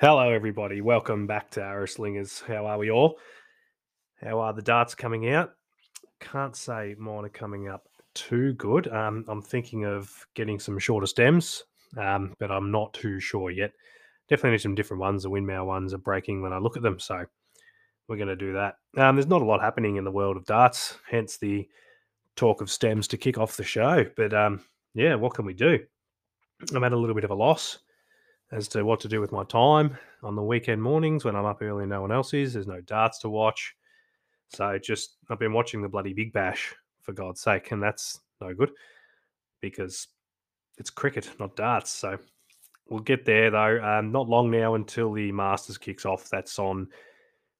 Hello, everybody. Welcome back to Arrow Slingers. How are we all? How are the darts coming out? Can't say mine are coming up too good. Um, I'm thinking of getting some shorter stems, um, but I'm not too sure yet. Definitely need some different ones. The Winmau ones are breaking when I look at them, so we're going to do that. Um, there's not a lot happening in the world of darts, hence the talk of stems to kick off the show. But um, yeah, what can we do? I'm at a little bit of a loss as to what to do with my time on the weekend mornings when I'm up early and no one else is. There's no darts to watch. So just, I've been watching the bloody Big Bash, for God's sake, and that's no good because it's cricket, not darts. So we'll get there though. Um, not long now until the Masters kicks off. That's on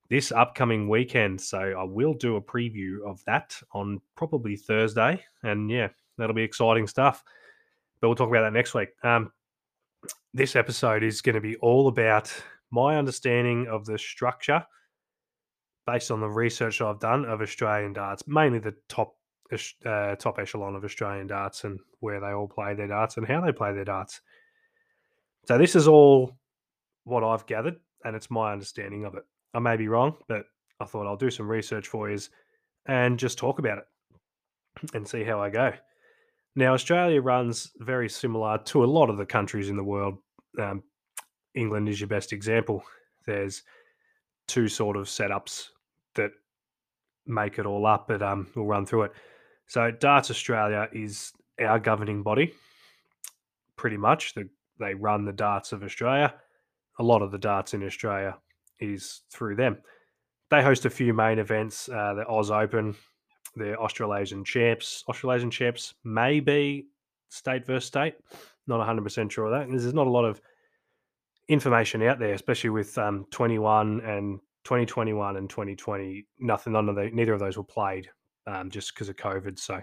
this upcoming weekend. So I will do a preview of that on probably Thursday. And yeah, that'll be exciting stuff. But we'll talk about that next week. Um, this episode is going to be all about my understanding of the structure based on the research I've done of Australian darts, mainly the top uh, top echelon of Australian darts and where they all play their darts and how they play their darts. So this is all what I've gathered, and it's my understanding of it. I may be wrong, but I thought I'll do some research for you and just talk about it and see how I go. Now, Australia runs very similar to a lot of the countries in the world. Um, England is your best example. There's two sort of setups that make it all up, but um, we'll run through it. So, Darts Australia is our governing body, pretty much. The, they run the darts of Australia. A lot of the darts in Australia is through them. They host a few main events, uh, the Oz Open, the Australasian champs. Australasian champs may be state versus state. Not 100% sure of that. There's not a lot of information out there, especially with um, 21 and 2021 and 2020. Nothing, none of the, neither of those were played um, just because of COVID. So,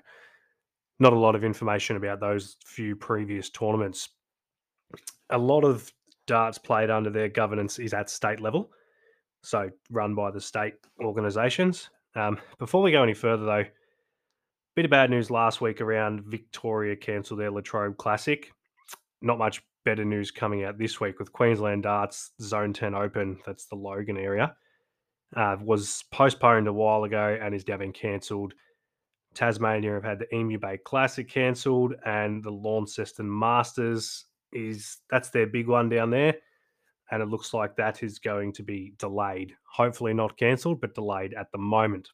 not a lot of information about those few previous tournaments. A lot of darts played under their governance is at state level, so run by the state organisations. Um, before we go any further, though, bit of bad news last week around Victoria cancelled their Latrobe Classic. Not much better news coming out this week with Queensland Darts Zone 10 Open. That's the Logan area. Uh, was postponed a while ago and is now been cancelled. Tasmania have had the Emu Bay Classic cancelled and the Launceston Masters is that's their big one down there and it looks like that is going to be delayed. Hopefully, not cancelled, but delayed at the moment.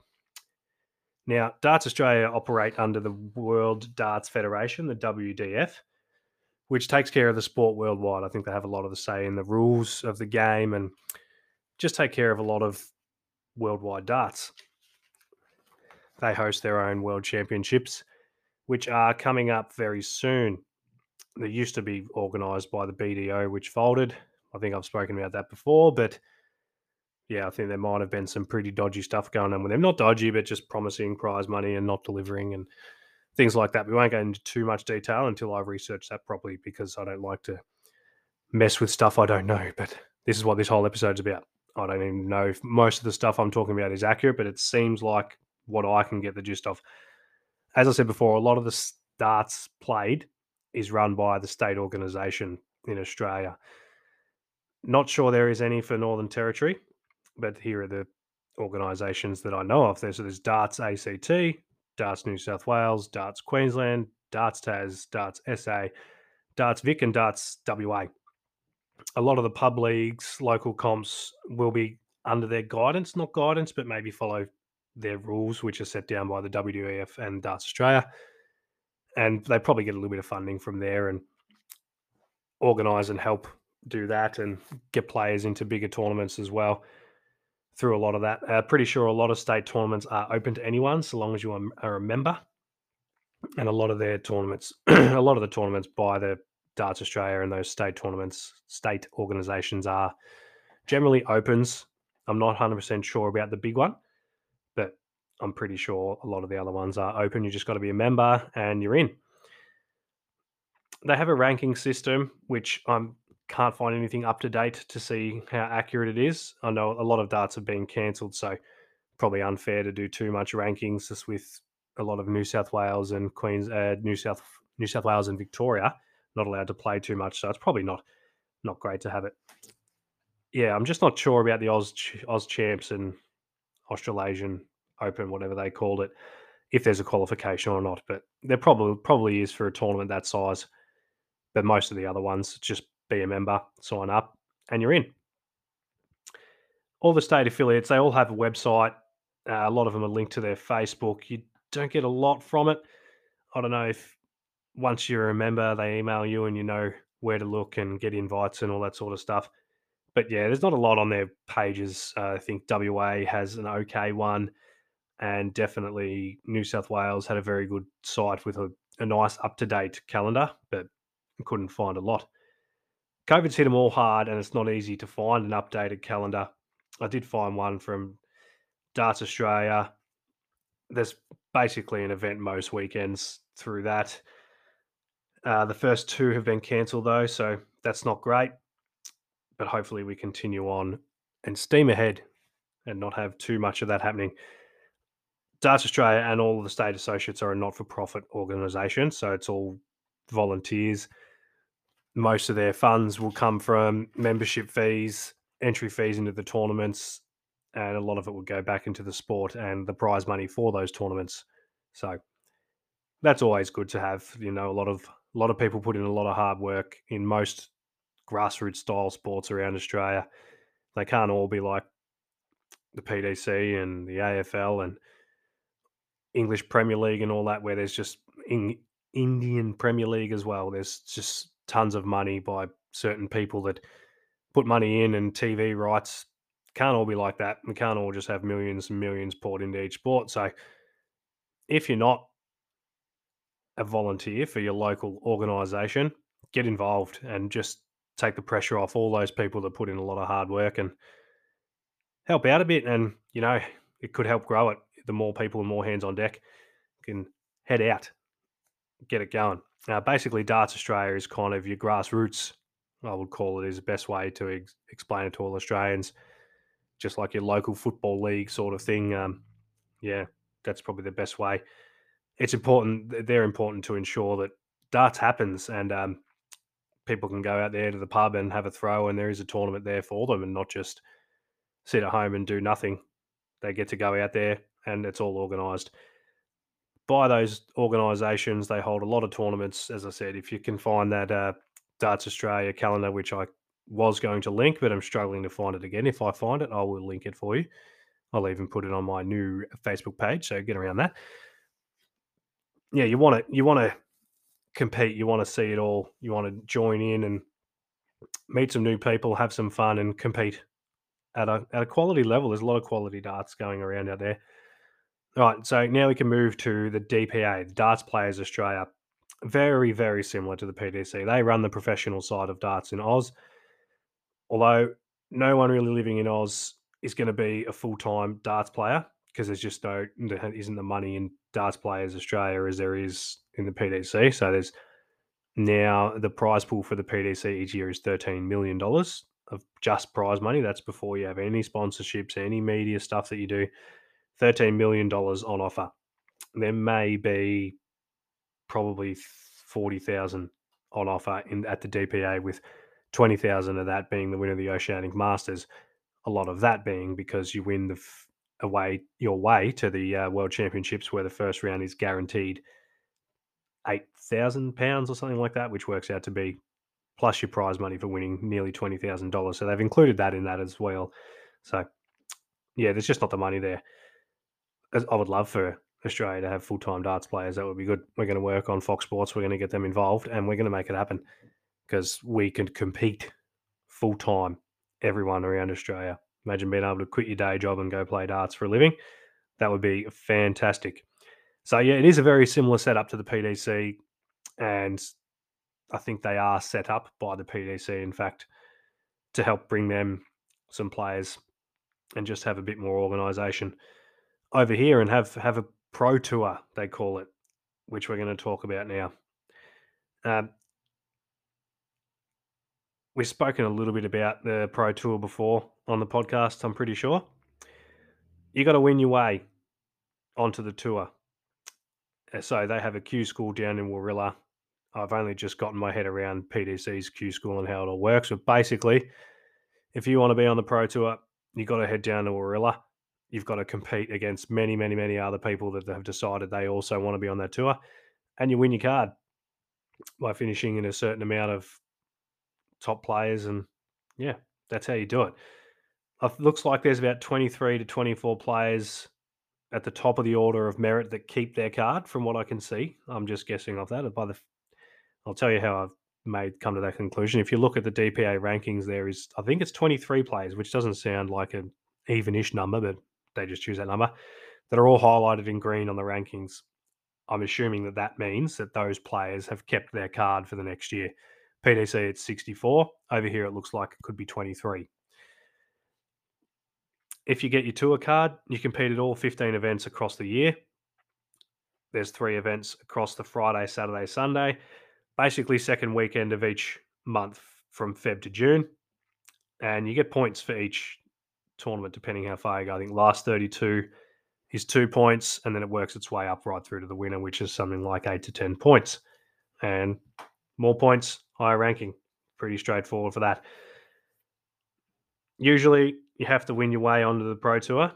Now, Darts Australia operate under the World Darts Federation, the WDF, which takes care of the sport worldwide. I think they have a lot of the say in the rules of the game and just take care of a lot of worldwide darts. They host their own world championships, which are coming up very soon. They used to be organised by the BDO, which folded. I think I've spoken about that before, but yeah, I think there might have been some pretty dodgy stuff going on with them. Not dodgy, but just promising prize money and not delivering and things like that. We won't go into too much detail until I've researched that properly because I don't like to mess with stuff I don't know. But this is what this whole episode's about. I don't even know if most of the stuff I'm talking about is accurate, but it seems like what I can get the gist of. As I said before, a lot of the starts played is run by the state organisation in Australia. Not sure there is any for Northern Territory, but here are the organisations that I know of. There's, there's Darts ACT, Darts New South Wales, Darts Queensland, Darts Tas, Darts SA, Darts Vic, and Darts WA. A lot of the pub leagues, local comps will be under their guidance, not guidance, but maybe follow their rules, which are set down by the WDF and Darts Australia. And they probably get a little bit of funding from there and organise and help do that and get players into bigger tournaments as well through a lot of that. Uh, pretty sure a lot of state tournaments are open to anyone so long as you are a member. And a lot of their tournaments, a lot of the tournaments by the Darts Australia and those state tournaments, state organisations are generally opens. I'm not 100% sure about the big one, but I'm pretty sure a lot of the other ones are open. You just got to be a member and you're in. They have a ranking system, which I'm can't find anything up to date to see how accurate it is. I know a lot of darts have been cancelled, so probably unfair to do too much rankings just with a lot of New South Wales and Queens, uh, New South New South Wales and Victoria not allowed to play too much. So it's probably not not great to have it yeah, I'm just not sure about the Oz Oz champs and Australasian Open, whatever they called it, if there's a qualification or not. But there probably probably is for a tournament that size. But most of the other ones, just be a member, sign up, and you're in. All the state affiliates, they all have a website. Uh, a lot of them are linked to their Facebook. You don't get a lot from it. I don't know if once you're a member, they email you and you know where to look and get invites and all that sort of stuff. But yeah, there's not a lot on their pages. Uh, I think WA has an okay one, and definitely New South Wales had a very good site with a, a nice up to date calendar, but couldn't find a lot. COVID's hit them all hard, and it's not easy to find an updated calendar. I did find one from Darts Australia. There's basically an event most weekends through that. Uh, the first two have been cancelled though, so that's not great. But hopefully, we continue on and steam ahead and not have too much of that happening. Darts Australia and all of the state associates are a not for profit organisation, so it's all volunteers. Most of their funds will come from membership fees, entry fees into the tournaments, and a lot of it will go back into the sport and the prize money for those tournaments. So that's always good to have. You know, a lot of a lot of people put in a lot of hard work in most grassroots style sports around Australia. They can't all be like the PDC and the AFL and English Premier League and all that, where there's just in Indian Premier League as well. There's just tons of money by certain people that put money in and TV rights. Can't all be like that. We can't all just have millions and millions poured into each sport. So if you're not a volunteer for your local organisation, get involved and just take the pressure off all those people that put in a lot of hard work and help out a bit. And, you know, it could help grow it. The more people and more hands on deck can head out, get it going. Now, basically, Darts Australia is kind of your grassroots, I would call it, is the best way to ex- explain it to all Australians. Just like your local football league sort of thing. Um, yeah, that's probably the best way. It's important, they're important to ensure that darts happens and um, people can go out there to the pub and have a throw, and there is a tournament there for them, and not just sit at home and do nothing. They get to go out there, and it's all organised by those organisations. They hold a lot of tournaments. As I said, if you can find that uh, Darts Australia calendar, which I was going to link, but I'm struggling to find it again. If I find it, I will link it for you. I'll even put it on my new Facebook page, so get around that. Yeah, you want to you want to compete. You want to see it all. You want to join in and meet some new people, have some fun, and compete at a at a quality level. There's a lot of quality darts going around out there. All right, so now we can move to the DPA, the Darts Players Australia. Very, very similar to the PDC. They run the professional side of darts in Oz. Although no one really living in Oz is going to be a full time darts player because there's just no there isn't the money in darts players Australia as there is in the PDC. So there's now the prize pool for the PDC each year is thirteen million dollars of just prize money. That's before you have any sponsorships, any media stuff that you do. Thirteen million dollars on offer. There may be probably forty thousand on offer in at the DPA with twenty thousand of that being the winner of the Oceanic Masters. A lot of that being because you win the away your way to the uh, World Championships, where the first round is guaranteed eight thousand pounds or something like that, which works out to be plus your prize money for winning nearly twenty thousand dollars. So they've included that in that as well. So yeah, there's just not the money there. I would love for Australia to have full time darts players. That would be good. We're going to work on Fox Sports. We're going to get them involved, and we're going to make it happen because we can compete full time. Everyone around Australia. Imagine being able to quit your day job and go play darts for a living. That would be fantastic. So yeah, it is a very similar setup to the PDC, and I think they are set up by the PDC, in fact, to help bring them some players and just have a bit more organisation over here and have have a pro tour they call it, which we're going to talk about now. Um, we've spoken a little bit about the pro tour before on the podcast. I'm pretty sure you got to win your way onto the tour. Uh, so they have a Q school down in Warilla. I've only just gotten my head around PDC's Q school and how it all works. But basically, if you want to be on the Pro Tour, you've got to head down to Warilla. You've got to compete against many, many, many other people that have decided they also want to be on that tour, and you win your card by finishing in a certain amount of top players, and yeah, that's how you do it. It looks like there's about 23 to 24 players at the top of the order of merit that keep their card, from what I can see. I'm just guessing off that. By the, I'll tell you how I've made come to that conclusion. If you look at the DPA rankings, there is I think it's 23 players, which doesn't sound like an evenish number, but they just choose that number that are all highlighted in green on the rankings. I'm assuming that that means that those players have kept their card for the next year. PDC it's 64. Over here it looks like it could be 23. If you get your tour card, you compete at all 15 events across the year. There's three events across the Friday, Saturday, Sunday basically second weekend of each month from Feb to June. And you get points for each tournament, depending how far you go. I think last 32 is two points, and then it works its way up right through to the winner, which is something like eight to 10 points. And more points, higher ranking. Pretty straightforward for that. Usually, you have to win your way onto the Pro Tour.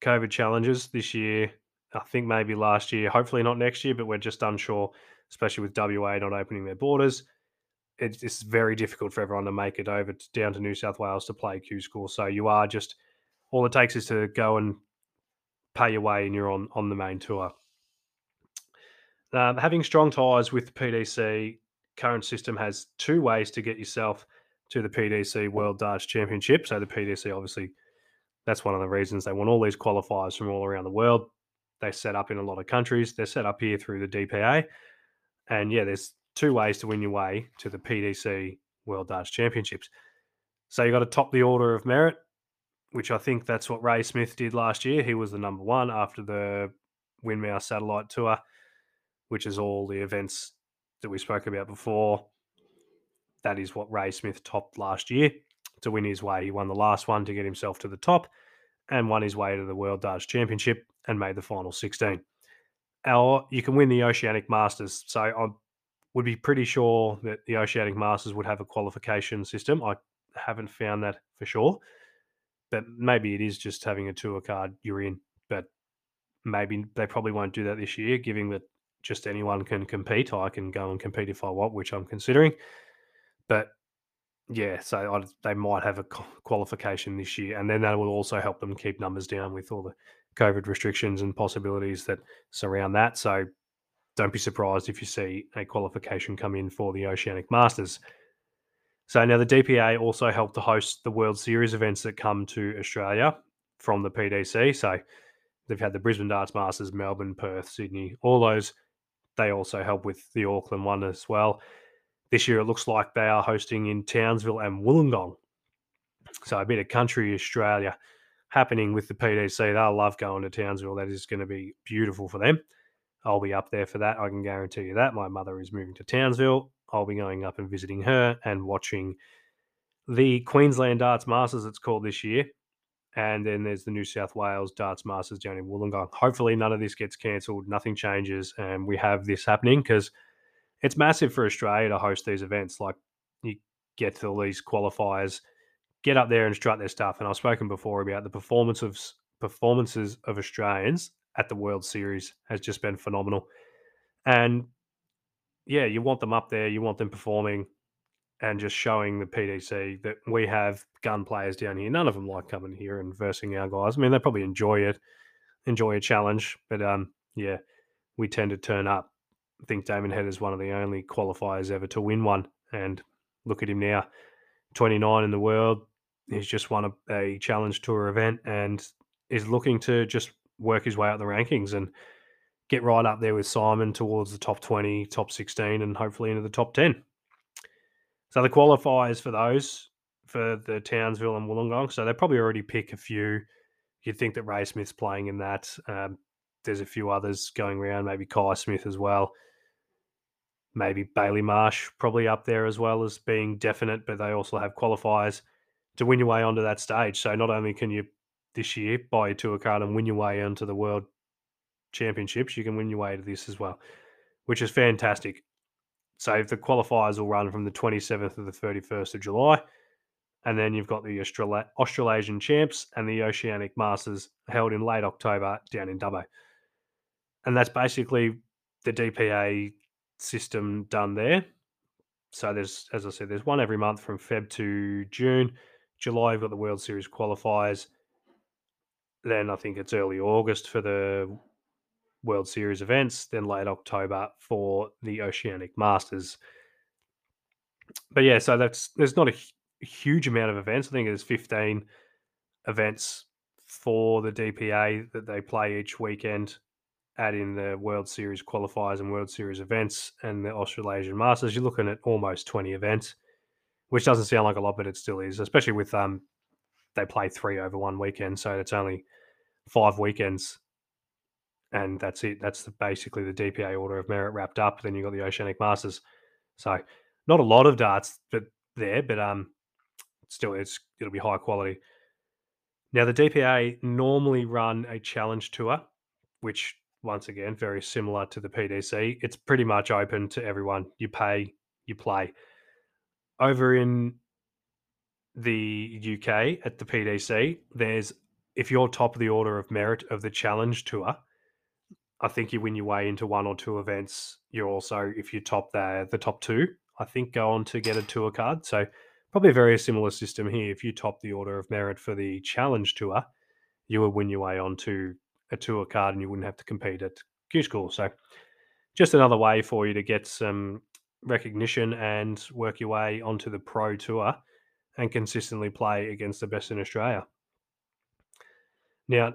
COVID challenges this year, I think maybe last year, hopefully not next year, but we're just unsure especially with WA not opening their borders. It's, very difficult for everyone to make it over to, down to New South Wales to play Q School. So you are just all it takes is to go and pay your way, and you're on on the main tour. Um, having strong ties with the PDC current system has two ways to get yourself to the PDC World Darts Championship. So the PDC obviously that's one of the reasons they want all these qualifiers from all around the world. They set up in a lot of countries. They're set up here through the DPA. And yeah, there's two ways to win your way to the PDC World Darts Championships. So you got to top the order of merit, which I think that's what Ray Smith did last year. He was the number one after the Windmouse Satellite Tour, which is all the events that we spoke about before. That is what Ray Smith topped last year to win his way. He won the last one to get himself to the top and won his way to the World Darts Championship and made the final 16 or you can win the Oceanic Masters. So I would be pretty sure that the Oceanic Masters would have a qualification system. I haven't found that for sure, but maybe it is just having a tour card you're in. But maybe they probably won't do that this year, given that just anyone can compete. I can go and compete if I want, which I'm considering. But yeah, so I'd, they might have a qualification this year, and then that will also help them keep numbers down with all the COVID restrictions and possibilities that surround that. So don't be surprised if you see a qualification come in for the Oceanic Masters. So now the DPA also helped to host the World Series events that come to Australia from the PDC. So they've had the Brisbane Darts Masters, Melbourne, Perth, Sydney, all those. They also help with the Auckland one as well. This year it looks like they are hosting in Townsville and Wollongong. So a bit of country Australia happening with the PDC. They'll love going to Townsville. That is going to be beautiful for them. I'll be up there for that. I can guarantee you that. My mother is moving to Townsville. I'll be going up and visiting her and watching the Queensland Darts Masters, it's called this year. And then there's the New South Wales Darts Masters down in Wollongong. Hopefully, none of this gets cancelled, nothing changes, and we have this happening because it's massive for Australia to host these events. Like, you get to all these qualifiers get up there and strut their stuff. And I've spoken before about the performance of performances of Australians at the World Series has just been phenomenal. And yeah, you want them up there, you want them performing and just showing the PDC that we have gun players down here. None of them like coming here and versing our guys. I mean, they probably enjoy it, enjoy a challenge, but um, yeah, we tend to turn up. I think Damon Heta is one of the only qualifiers ever to win one, and look at him now, 29 in the world, he's just won a, a challenge tour event and is looking to just work his way up the rankings and get right up there with Simon towards the top 20, top 16, and hopefully into the top 10. So the qualifiers for those for the Townsville and Wollongong. So they probably already pick a few. You'd think that Ray Smith's playing in that. Um, there's a few others going around, maybe Kai Smith as well. Maybe Bailey Marsh probably up there as well as being definite, but they also have qualifiers to win your way onto that stage. So not only can you this year buy a tour card and win your way onto the world championships, you can win your way to this as well, which is fantastic. So the qualifiers will run from the 27th to the 31st of July. And then you've got the Australa- Australasian Champs and the Oceanic Masters held in late October down in Dubbo. And that's basically the DPA system done there. So there's, as I said, there's one every month from Feb to June. July, you've got the World Series qualifiers. Then I think it's early August for the World Series events. Then late October for the Oceanic Masters. But yeah, so that's there's not a huge amount of events. I think there's 15 events for the DPA that they play each weekend. Add in the World Series qualifiers and World Series events and the Australasian Masters. You're looking at almost 20 events, which doesn't sound like a lot, but it still is, especially with um they play three over one weekend, so it's only five weekends, and that's it. That's the, basically the DPA order of merit wrapped up. Then you have got the Oceanic Masters, so not a lot of darts, but there, but um, still it's it'll be high quality. Now the DPA normally run a challenge tour, which once again very similar to the PDC. It's pretty much open to everyone. You pay, you play. Over in the UK at the PDC, there's if you're top of the order of merit of the challenge tour, I think you win your way into one or two events. You're also if you top the the top two, I think go on to get a tour card. So probably a very similar system here. If you top the order of merit for the challenge tour, you would win your way onto a tour card and you wouldn't have to compete at Q School. So just another way for you to get some recognition and work your way onto the pro tour and consistently play against the best in Australia. Now,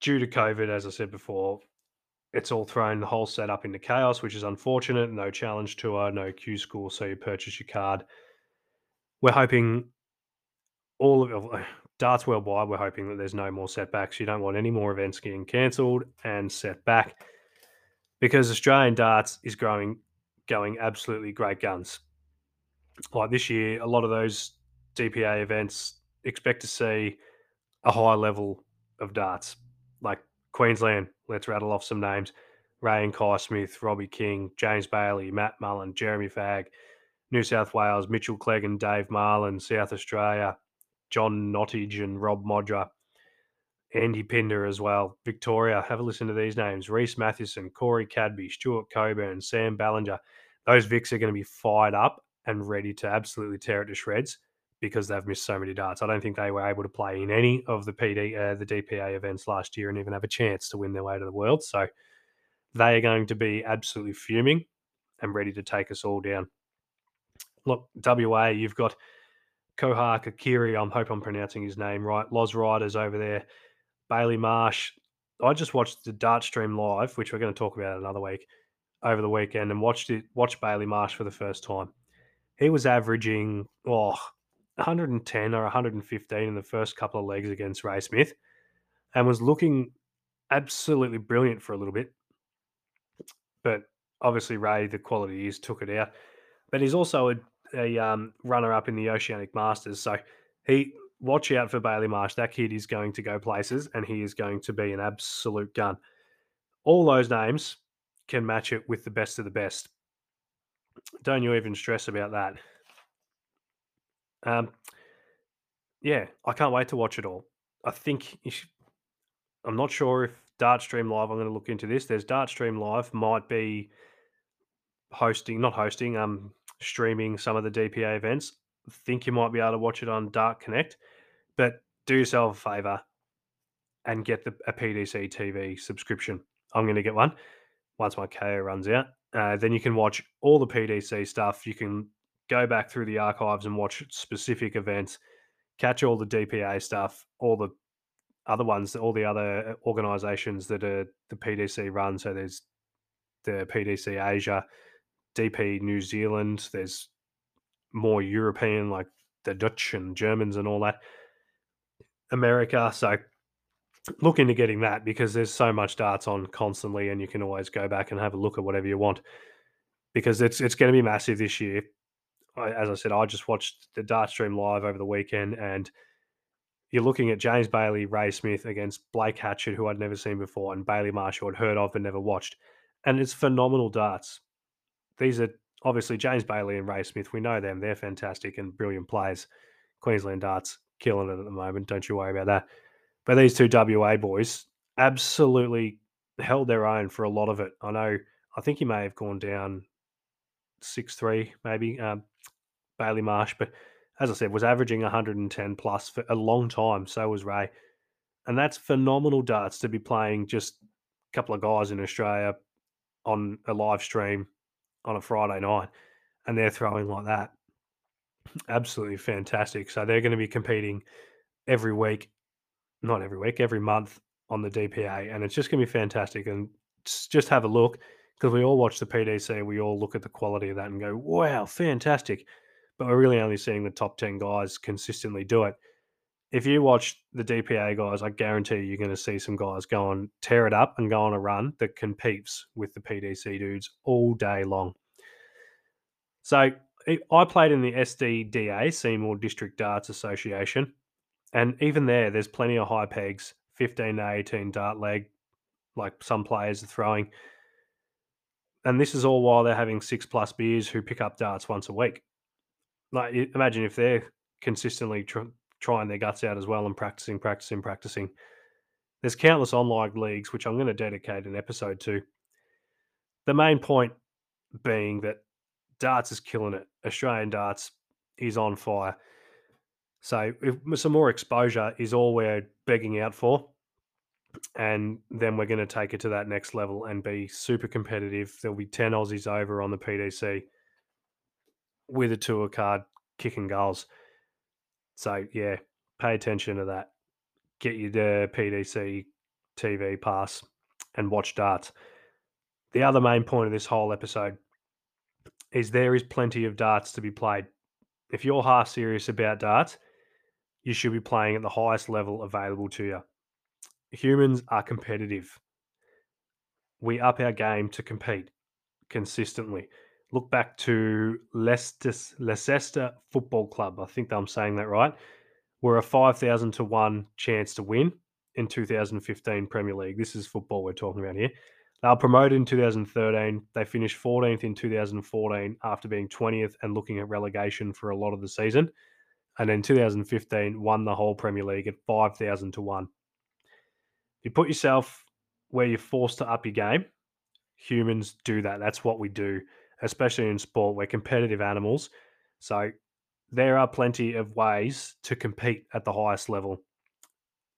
due to COVID, as I said before, it's all thrown the whole setup into chaos, which is unfortunate. No challenge tour, no Q school, so you purchase your card. We're hoping all of darts worldwide. We're hoping that there's no more setbacks. You don't want any more events getting cancelled and set back because Australian darts is growing, going absolutely great guns. Like this year, a lot of those DPA events expect to see a high level of darts, like Queensland. Let's rattle off some names: Ray and Kai Smith, Robbie King, James Bailey, Matt Mullen, Jeremy Fagg. New South Wales, Mitchell Clegg and Dave Marlin, South Australia, John Nottage and Rob Modra, Andy Pinder as well. Victoria, have a listen to these names Rhys Mathewson, Corey Cadby, Stuart Coburn, Sam Ballinger. Those Vics are going to be fired up and ready to absolutely tear it to shreds because they've missed so many darts. I don't think they were able to play in any of the PD, uh, the DPA events last year and even have a chance to win their way to the world. So they are going to be absolutely fuming and ready to take us all down. Look, WA, you've got Koha Kokiri. I hope I'm pronouncing his name right. Los Riders over there. Bailey Marsh. I just watched the Dart Stream live, which we're going to talk about another week over the weekend, and watched it. Watched Bailey Marsh for the first time. He was averaging oh 110 or 115 in the first couple of legs against Ray Smith and was looking absolutely brilliant for a little bit. But obviously, Ray, the quality is, took it out. But he's also a, a um, runner up in the Oceanic Masters. So he watch out for Bailey Marsh. That kid is going to go places and he is going to be an absolute gun. All those names can match it with the best of the best. Don't you even stress about that. Um, yeah, I can't wait to watch it all. I think should, I'm not sure if Dartstream Live. I'm going to look into this. There's Dartstream Live might be hosting, not hosting, um, streaming some of the DPA events. I think you might be able to watch it on Dart Connect, but do yourself a favor and get the, a PDC TV subscription. I'm going to get one once my Kayo runs out. Uh, then you can watch all the PDC stuff. You can go back through the archives and watch specific events, catch all the DPA stuff, all the other ones, all the other uh, organizations that are the PDC run. So there's the PDC Asia, DP New Zealand, there's more European, like the Dutch and Germans and all that, America. So look into getting that because there's so much darts on constantly and you can always go back and have a look at whatever you want because it's it's going to be massive this year I, as I said, I just watched the Dart stream live over the weekend, and you're looking at James Bailey, Ray Smith against Blake Hatchett, who I'd never seen before, and Bailey Marsh I'd heard of but never watched, and it's phenomenal darts. These are obviously James Bailey and Ray Smith. We know them; they're fantastic and brilliant players. Queensland darts killing it at the moment. Don't you worry about that. But these two WA boys absolutely held their own for a lot of it. I know. I think he may have gone down six three, maybe um, Bailey Marsh, but as I said, was averaging 110 plus for a long time. So was Ray, and that's phenomenal darts to be playing just a couple of guys in Australia on a live stream on a Friday night, and they're throwing like that. Absolutely fantastic. So they're going to be competing every week, not every week, every month on the DPA, and it's just going to be fantastic. And just have a look because we all watch the PDC, we all look at the quality of that and go, "Wow, fantastic!" But we're really only seeing the top ten guys consistently do it. If you watch the DPA guys, I guarantee you're going to see some guys go and tear it up and go on a run that competes with the PDC dudes all day long. So I played in the SDDA, Seymour District Darts Association, and even there, there's plenty of high pegs, 15 to 18 dart leg, like some players are throwing. And this is all while they're having six plus beers who pick up darts once a week. Like, imagine if they're consistently tr- trying their guts out as well and practicing, practicing, practicing. There's countless online leagues, which I'm going to dedicate an episode to. The main point being that darts is killing it. Australian darts is on fire. So if, some more exposure is all we're begging out for. And then we're going to take it to that next level and be super competitive. There'll be 10 Aussies over on the PDC with a tour card kicking goals. So, yeah, pay attention to that. Get your PDC TV pass and watch darts. The other main point of this whole episode is there is plenty of darts to be played. If you're half serious about darts, you should be playing at the highest level available to you. Humans are competitive. We up our game to compete consistently. Look back to Leicester, Leicester Football Club. I think I'm saying that right. We're a 5,000 to 1 chance to win in 2015 Premier League. This is football we're talking about here. They were promoted in 2013. They finished 14th in 2014 after being 20th and looking at relegation for a lot of the season. And then 2015 won the whole Premier League at 5,000 to 1. You put yourself where you're forced to up your game. Humans do that. That's what we do, especially in sport. We're competitive animals. So there are plenty of ways to compete at the highest level.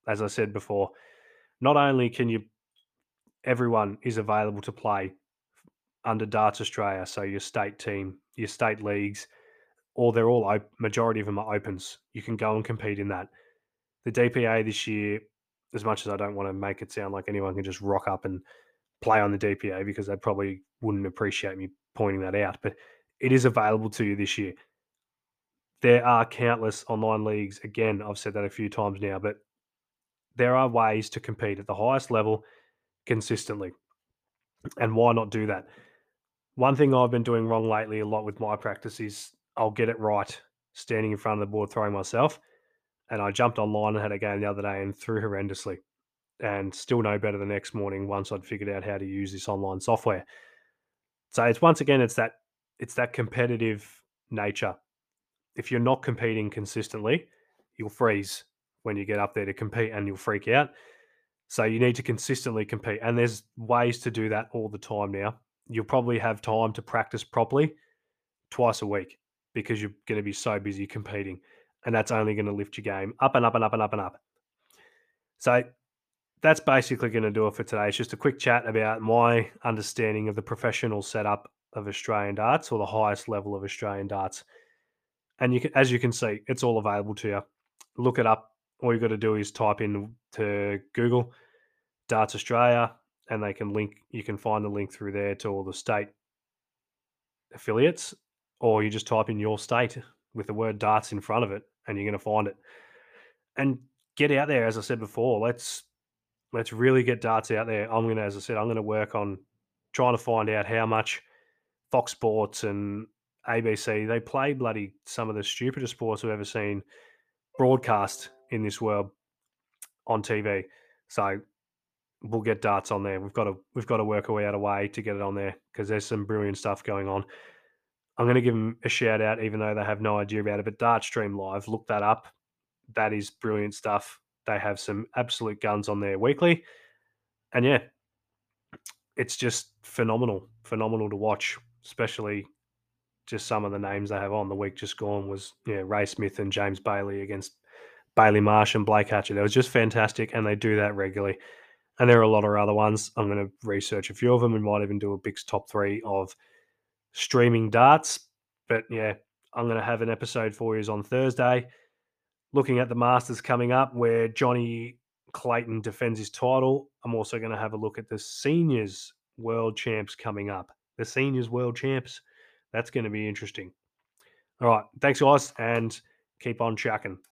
As I said before, not only can you everyone is available to play under Darts Australia. So your state team, your state leagues, or they're all majority of them are opens. You can go and compete in that. The DPA this year, as much as I don't want to make it sound like anyone can just rock up and play on the DPA because they probably wouldn't appreciate me pointing that out, but it is available to you this year. There are countless online leagues. Again, I've said that a few times now, but there are ways to compete at the highest level consistently. And why not do that? One thing I've been doing wrong lately a lot with my practice is I'll get it right standing in front of the board throwing myself. And I jumped online and had a game the other day and threw horrendously. And still no better the next morning once I'd figured out how to use this online software. So it's once again it's that it's that competitive nature. If you're not competing consistently, you'll freeze when you get up there to compete and you'll freak out. So you need to consistently compete. And there's ways to do that all the time now. You'll probably have time to practice properly twice a week because you're going to be so busy competing. And that's only going to lift your game up and up and up and up and up. So that's basically going to do it for today. It's just a quick chat about my understanding of the professional setup of Australian darts or the highest level of Australian darts. And you can, as you can see, it's all available to you. Look it up all you've got to do is type in to Google Darts Australia, and they can link. You can find the link through there to all the state affiliates, or you just type in your state with the word darts in front of it, and you're going to find it. And get out there, as I said before. Let's let's really get darts out there. I'm going to, as I said, I'm going to work on trying to find out how much Fox Sports and ABC they play bloody some of the stupidest sports I've ever seen broadcast in this world on TV. So we'll get darts on there. We've got to we've got to work our way out a way to get it on there because there's some brilliant stuff going on. I'm going to give them a shout out, even though they have no idea about it. But Dart Stream Live, look that up. That is brilliant stuff. They have some absolute guns on there weekly. And yeah, it's just phenomenal, phenomenal to watch, especially just some of the names they have on. The week just gone was yeah, Ray Smith and James Bailey against Bailey Marsh and Blake Hatcher. That was just fantastic, and they do that regularly. And there are a lot of other ones. I'm going to research a few of them and might even do a big top three of streaming darts. But yeah, I'm going to have an episode for you on Thursday, looking at the Masters coming up, where Johnny Clayton defends his title. I'm also going to have a look at the seniors world champs coming up. The seniors world champs. That's going to be interesting. All right. Thanks, guys, and keep on chucking.